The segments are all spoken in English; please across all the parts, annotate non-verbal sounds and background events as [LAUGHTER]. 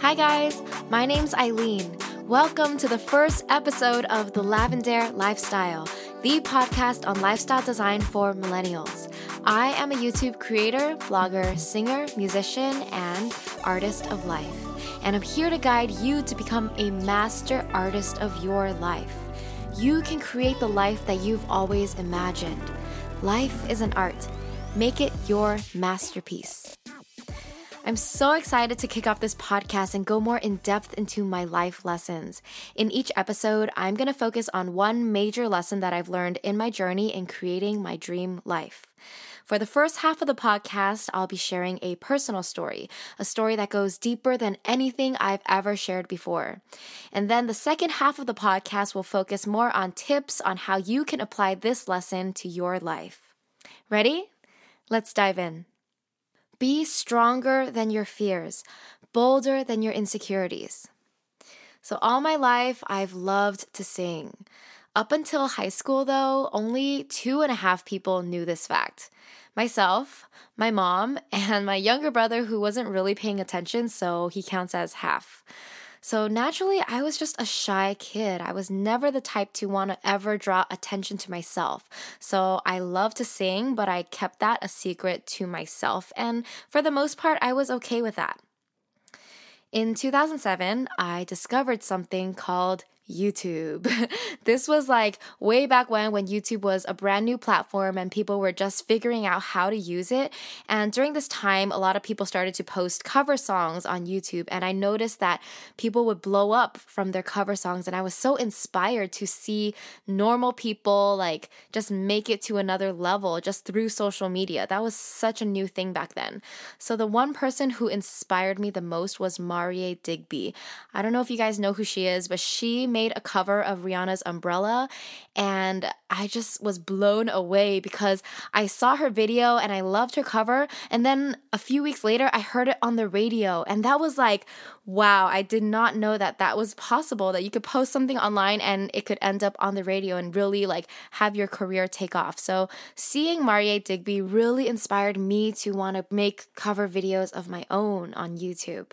Hi, guys. My name's Eileen. Welcome to the first episode of The Lavendaire Lifestyle, the podcast on lifestyle design for millennials. I am a YouTube creator, blogger, singer, musician, and artist of life. And I'm here to guide you to become a master artist of your life. You can create the life that you've always imagined. Life is an art. Make it your masterpiece. I'm so excited to kick off this podcast and go more in depth into my life lessons. In each episode, I'm going to focus on one major lesson that I've learned in my journey in creating my dream life. For the first half of the podcast, I'll be sharing a personal story, a story that goes deeper than anything I've ever shared before. And then the second half of the podcast will focus more on tips on how you can apply this lesson to your life. Ready? Let's dive in. Be stronger than your fears, bolder than your insecurities. So, all my life, I've loved to sing. Up until high school, though, only two and a half people knew this fact myself, my mom, [LAUGHS] and my younger brother, who wasn't really paying attention, so he counts as half. So naturally, I was just a shy kid. I was never the type to want to ever draw attention to myself. So I loved to sing, but I kept that a secret to myself. And for the most part, I was okay with that. In 2007, I discovered something called YouTube. [LAUGHS] this was like way back when when YouTube was a brand new platform and people were just figuring out how to use it. And during this time, a lot of people started to post cover songs on YouTube and I noticed that people would blow up from their cover songs and I was so inspired to see normal people like just make it to another level just through social media. That was such a new thing back then. So the one person who inspired me the most was Marie Digby. I don't know if you guys know who she is, but she made a cover of Rihanna's Umbrella and I just was blown away because I saw her video and I loved her cover and then a few weeks later I heard it on the radio and that was like wow, I did not know that that was possible that you could post something online and it could end up on the radio and really like have your career take off. So seeing Marie Digby really inspired me to want to make cover videos of my own on YouTube.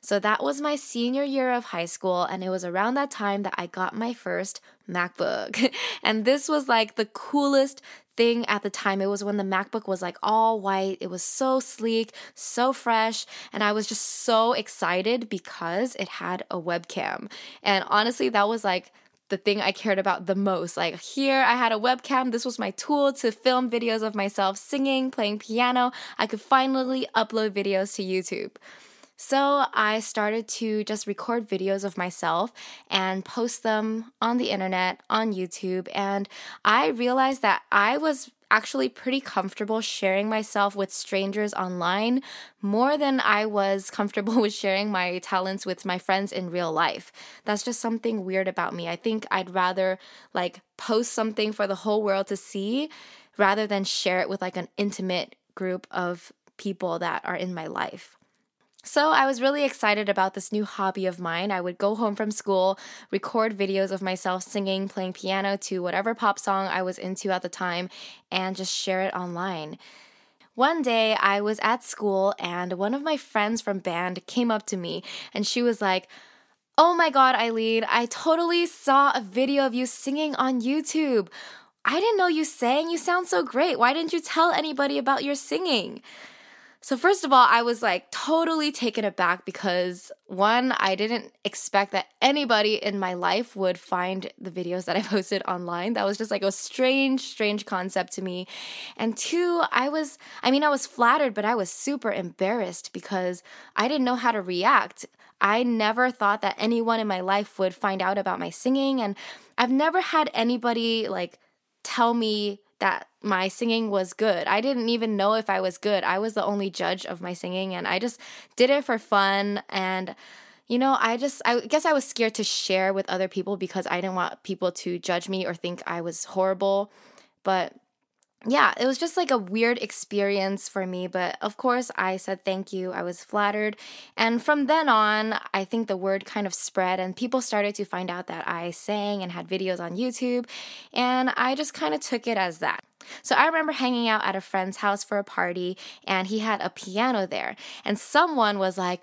So that was my senior year of high school, and it was around that time that I got my first MacBook. [LAUGHS] and this was like the coolest thing at the time. It was when the MacBook was like all white. It was so sleek, so fresh, and I was just so excited because it had a webcam. And honestly, that was like the thing I cared about the most. Like here, I had a webcam. This was my tool to film videos of myself singing, playing piano. I could finally upload videos to YouTube. So I started to just record videos of myself and post them on the internet, on YouTube. And I realized that I was actually pretty comfortable sharing myself with strangers online more than I was [LAUGHS] comfortable with sharing my talents with my friends in real life. That's just something weird about me. I think I'd rather like post something for the whole world to see rather than share it with like an intimate group of people that are in my life. So I was really excited about this new hobby of mine. I would go home from school, record videos of myself singing, playing piano to whatever pop song I was into at the time, and just share it online. One day I was at school and one of my friends from band came up to me and she was like, Oh my god, Eileen, I totally saw a video of you singing on YouTube. I didn't know you sang. You sound so great. Why didn't you tell anybody about your singing? So, first of all, I was like totally taken aback because one, I didn't expect that anybody in my life would find the videos that I [LAUGHS] posted online. That was just like a strange, strange concept to me. And two, I was, I mean, I was flattered, but I was super embarrassed because I didn't know how to react. I never thought that anyone in my life would find out about my singing. And I've never had anybody like tell me that my singing was good. I didn't even know if I was good. I was the only judge of my singing and I just did it for fun and you know, I just I guess I was scared to share with other people because I didn't want people to judge me or think I was horrible. But yeah, it was just like a weird experience for me, but of course I said thank you. I was flattered. And from then on, I think the word kind of spread and people started to find out that I sang and had videos on YouTube, and I just kind of took it as that. So I remember hanging out at a friend's house for a party and he had a piano there. And someone was like,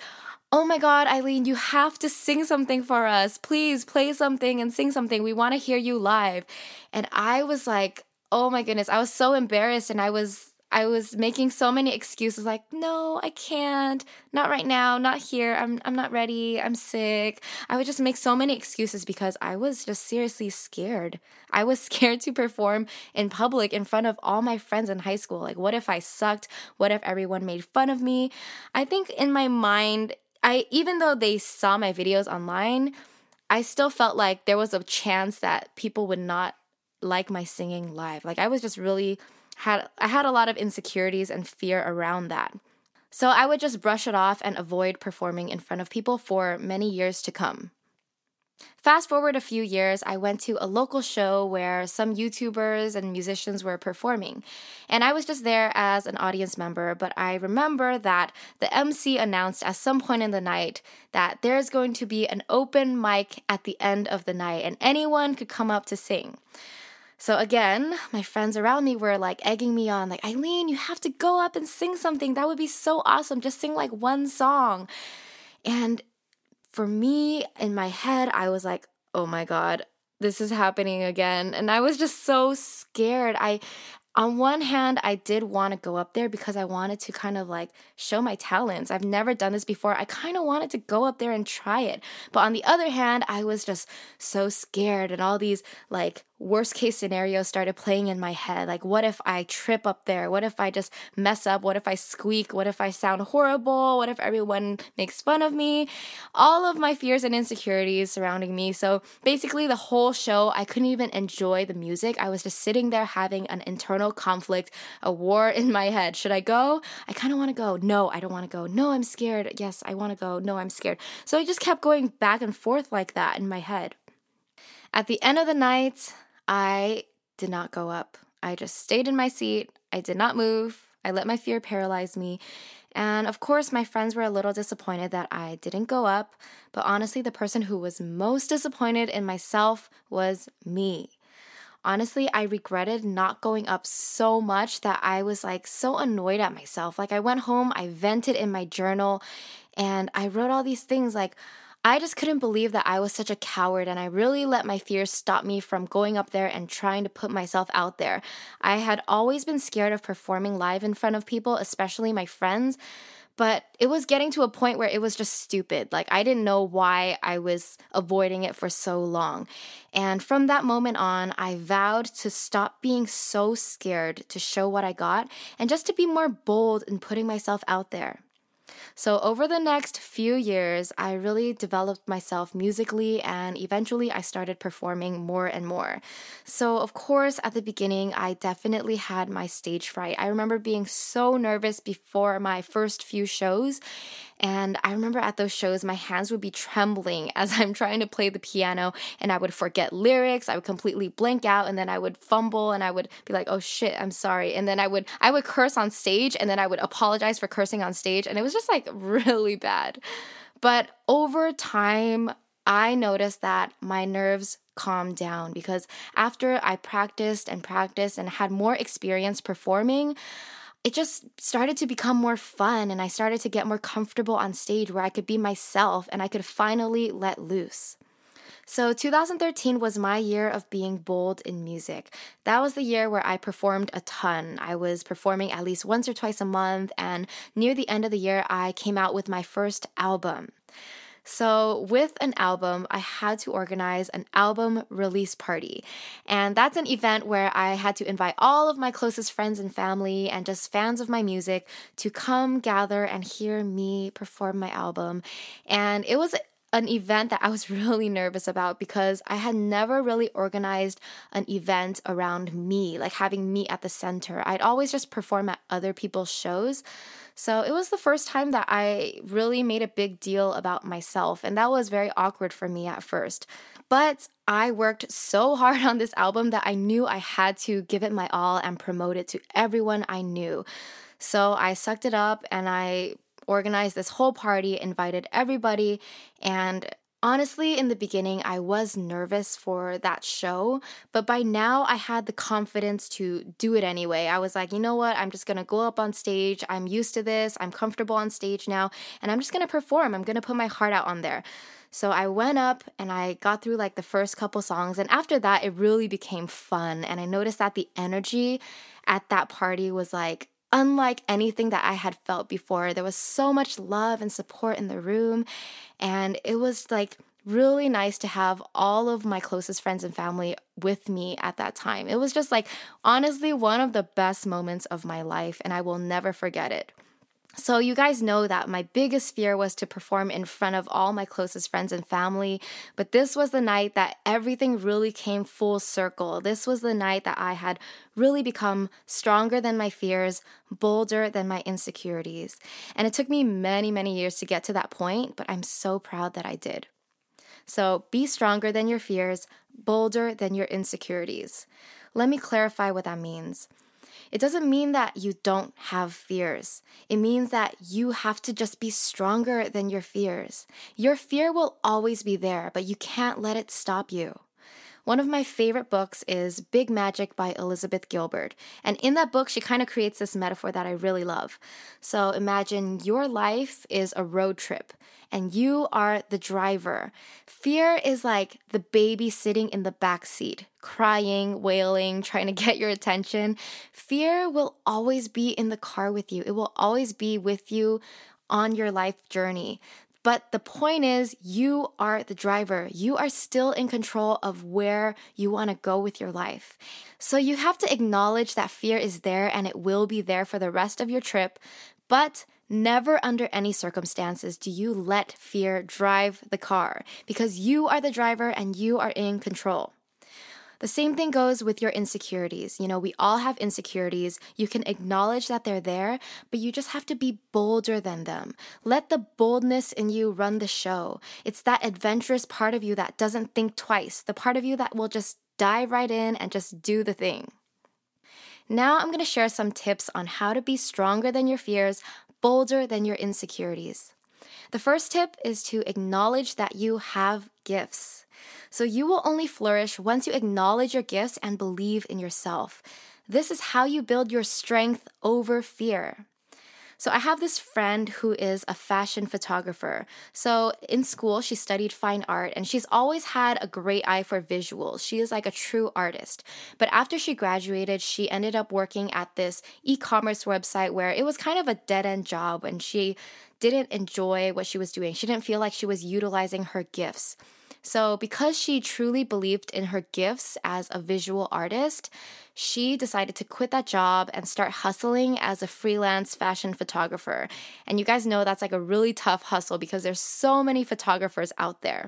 Oh my God, Eileen, you have to sing something for us. Please play something and sing something. We want to hear you live. And I was like, Oh my goodness, I was so embarrassed and I was I was making so many excuses like, no, I can't. Not right now, not here. I'm I'm not ready. I'm sick. I would just make so many excuses because I was just seriously scared. I was [LAUGHS] scared to perform in public in front of all my friends in high school. Like what if I sucked? What if everyone made fun of me? I think in my mind, I even though they saw my videos online, I still felt like there was a chance that people would not like my singing live. Like I was just really had I had a lot of insecurities and fear around that. So I would just brush it off and avoid performing in front of people for many years to come. Fast forward a few years, I went to a local show where some YouTubers and musicians were performing. And I was just there as an audience member, but I remember that the MC announced at some point in the night that there's going to be an open mic at the end of the night and anyone could come up to sing. So again, my friends around me were like egging me on, like, Eileen, you have to go up and sing something. That would be so awesome. Just sing like one song. And for me, in my head, I was like, oh my God, this is happening again. And I was just so scared. I on one hand, I did want to go up there because I wanted to kind of like show my talents. I've never done this before. I kind of wanted to go up there and try it. But on the other hand, I was just so scared and all these like worst case scenarios started playing in my head. Like, what if I trip up there? What if I just mess up? What if I squeak? What if I sound horrible? What if everyone makes fun of me? All of my fears and insecurities surrounding me. So basically, the whole show, I couldn't even enjoy the music. I was just sitting there having an internal conflict, a war in my head. Should I go? I kind of want to go. No, I don't want to go. No, I'm scared. Yes, I want to go. No, I'm scared. So I just kept going back and forth like that in my head. At the end of the night, I did not go up. I just stayed in my seat. I did not move. I let my fear paralyze me. And of course, my friends were a little disappointed that I didn't go up. But honestly, the person who was most disappointed in myself was me. Honestly, I regretted not going up so much that I was like so annoyed at myself. Like, I went home, I vented in my journal, and I wrote all these things like, I just couldn't believe that I was such a coward and I really let my fears stop me from going up there and trying to put myself out there. I had always been scared of performing live in front of people, especially my friends, but it was getting to a point where it was just stupid. Like I didn't know why I was avoiding it for so long. And from that moment on, I vowed to stop being so scared to show what I got and just to be more bold in putting myself out there. So, over the next few years, I really developed myself musically and eventually I started performing more and more. So, of course, at the beginning, I definitely had my stage fright. I remember being so nervous before my first few shows and I remember at those shows, my hands would be trembling [LAUGHS] as I'm trying to play the piano, and I would forget lyrics. I would completely blank out, and then I would fumble, and I would be like, "Oh shit, I'm sorry." And then I would I would curse on stage, and then I would apologize for cursing on stage, and it was just like [LAUGHS] really bad. But over time, I noticed that my nerves calmed down because after I practiced and practiced and had more experience performing, it just started to become more fun and I started to get more comfortable on stage where I could be myself and I could finally let loose. So, 2013 was my year of being bold in music. That was the year where I performed a ton. I was performing at least once or twice a month, and near the end of the year, I came out with my first album. So, with an album, I had to organize an album release party. And that's an event where I had to invite all of my closest friends and family and just fans of my music to come gather and hear me perform my album. And it was an event that I was [LAUGHS] really nervous about because I had never really organized an event around me, like having me at the center. I'd always just perform at other people's shows. So it was the first time that I really made a big deal about myself, and that was very awkward for me at first. But I worked so [LAUGHS] hard on this album that I knew I had to give it my all and promote it to everyone I knew. So I sucked it up and I organized this whole party, invited everybody, and Honestly, in the beginning, I was nervous for that show, but by now I had the confidence to do it anyway. I was like, you know what? I'm just gonna go up on stage. I'm used to this. I'm comfortable on stage now, and I'm just gonna perform. I'm gonna put my heart out on there. So I went up and I got through like the first couple songs, and after that, it really became fun. And I noticed that the energy at that party was like unlike anything that I had felt before. There was so much love and support in the room, and it was like really nice to have all of my closest friends and family with me at that time. It was just like honestly one of the best moments of my life, and I will never forget it. So, you guys know that my biggest fear was to perform in front of all my closest friends and family, but this was the night that everything really came full circle. This was the night that I had really become stronger than my fears, bolder than my insecurities. And it took me many, many years to get to that point, but I'm so proud that I did. So, be stronger than your fears, bolder than your insecurities. Let me clarify what that means. It doesn't mean that you don't have fears. It means that you have to just be stronger than your fears. Your fear will always be there, but you can't let it stop you. One of my favorite books is Big Magic by Elizabeth Gilbert. And in that book, she kind of creates this metaphor that I really love. So imagine your life is a road trip and you are the driver. Fear is like the baby sitting in the back seat, crying, wailing, [LAUGHS] trying to get your attention. Fear will always be in the car with you. It will always be with you on your life journey. But the point is, you are the driver. You are still in control of where you want to go with your life. So you have to acknowledge that fear is there and it will be there for the rest of your trip. But Never under any circumstances do you let fear drive the car because you are the driver and you are in control. The same thing goes with your insecurities. You know, we all have insecurities. You can acknowledge that they're there, but you just have to be bolder than them. Let the boldness in you run the show. It's that adventurous part of you that doesn't think twice, the part of you that will just dive right in and just do the thing. Now, I'm going to share some tips on how to be stronger than your fears, bolder than your insecurities. The first tip is to acknowledge that you have gifts. So you will only flourish once you acknowledge your gifts and believe in yourself. This is how you build your strength over fear. So I have this friend who is a fashion photographer. So in school, she studied fine art and she's always had a great eye for visuals. She is like a true artist. But after she graduated, she ended up working at this e commerce website where it was kind of a dead end job and she didn't enjoy what she was doing. She didn't feel like she was utilizing her gifts. So, because she truly believed in her gifts as a visual artist, she decided to quit that job and start hustling as a freelance fashion photographer. And you guys know that's like a really tough hustle because there's so many photographers out there.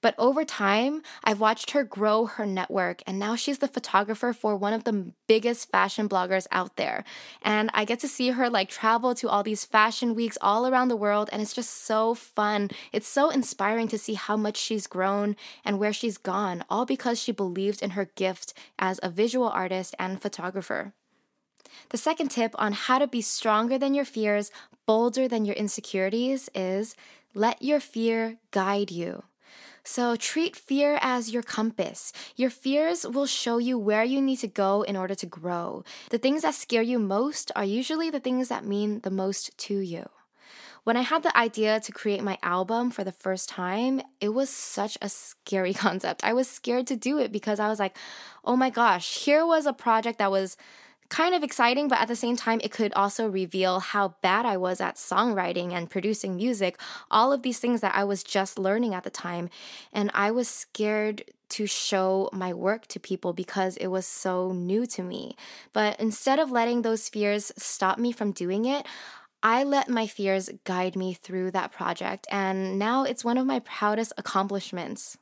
But over time, I've watched her grow her network, and now she's the photographer for one of the biggest fashion bloggers out there. And I get to see her like travel to all these fashion weeks all around the world, and it's just so fun. It's so inspiring to see how much she's grown and where she's gone, all because she believed in her gift as a visual artist and photographer. The second tip on how to be stronger than your fears, bolder than your insecurities is let your fear guide you. So treat fear as your compass. Your fears will show you where you need to go in order to grow. The things that scare you most are usually the things that mean the most to you. When I had the idea to create my album for the first time, it was such a scary [LAUGHS] concept. I was scared to do it because I was like, oh my gosh, here was a project that was kind of exciting, but at the same time, it could also reveal how bad I was at songwriting and producing music, all of these things that I was just learning at the time. And I was scared to show my work to people because it was so new to me. But instead of letting those fears stop me from doing it, I let my fears guide me through that project, and now it's one of my proudest accomplishments.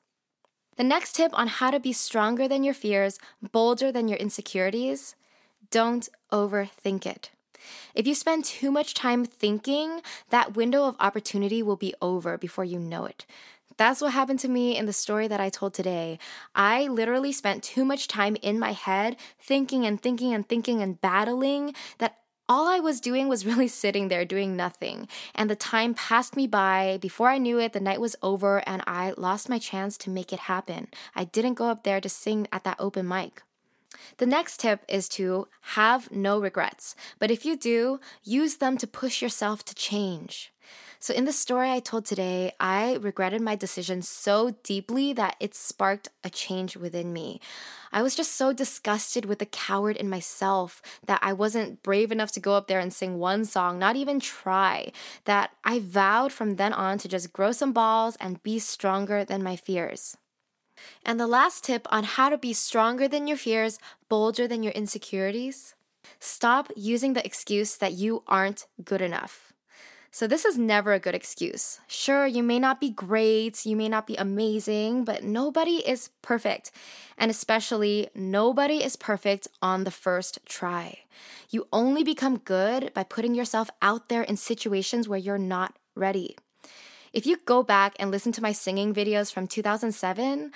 The next tip on how to be stronger than your fears, bolder than your insecurities don't overthink it. If you spend too much time thinking, that window of opportunity will be over before you know it. That's what happened to me in the story that I told today. I literally spent too much time in my head thinking and thinking and thinking and battling that all I was doing was [LAUGHS] really sitting there doing nothing. And the time passed me by. Before I knew it, the night was over and I lost my chance to make it happen. I didn't go up there to sing at that open mic. The next tip is to have no regrets. But if you do, use them to push yourself to change. So, in the story I told today, I regretted my decision so deeply that it sparked a change within me. I was just so disgusted with the coward in myself that I wasn't brave enough to go up there and sing one song, not even try, that I vowed from then on to just grow some balls and be stronger than my fears. And the last tip on how to be stronger than your fears, bolder than your insecurities stop using the excuse that you aren't good enough. So, this is never a good excuse. Sure, you may not be great, you may not be amazing, but nobody is perfect. And especially, nobody is perfect on the first try. You only become good by putting yourself out there in situations where you're not ready. If you go back and listen to my singing videos from 2007,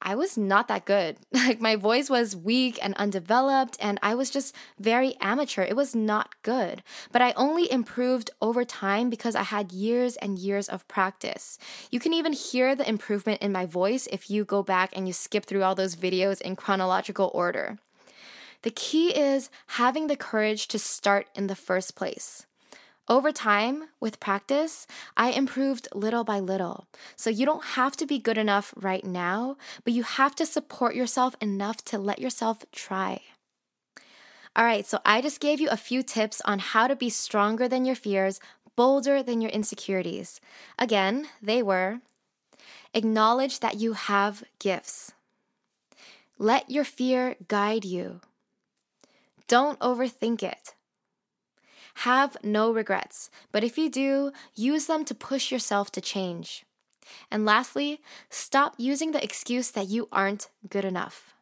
I was not that good. [LAUGHS] Like my voice was weak and undeveloped, and I was just very amateur. It was not good. But I only improved over time because I had years and years of practice. You can even hear the improvement in my voice if you go back and you skip through all those videos in chronological order. The key is having the courage to start in the first place. Over time, with practice, I improved little by little. So you don't have to be good enough right now, but you have to support yourself enough to let yourself try. All right, so I just gave you a few tips on how to be stronger than your fears, bolder than your insecurities. Again, they were acknowledge that you have gifts, let your fear guide you, don't overthink it. Have no regrets, but if you do, use them to push yourself to change. And lastly, stop using the excuse that you aren't good enough.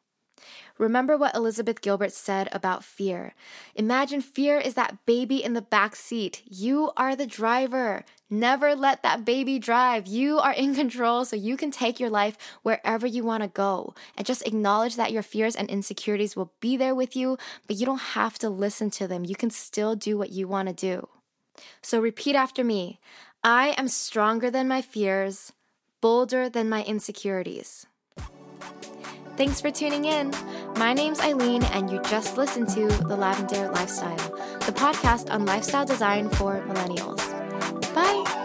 Remember what Elizabeth Gilbert said about fear. Imagine fear is that baby in the back seat. You are the driver. Never let that baby drive. You are in control so you can take your life wherever you want to go. And just acknowledge that your fears and insecurities will be there with you, but you don't have to listen to them. You can still do what you want to do. So repeat after me I am stronger than my fears, bolder than my insecurities. Thanks for tuning in. My name's Eileen, and you just listened to The Lavendaire Lifestyle, the podcast on lifestyle design for millennials. Bye.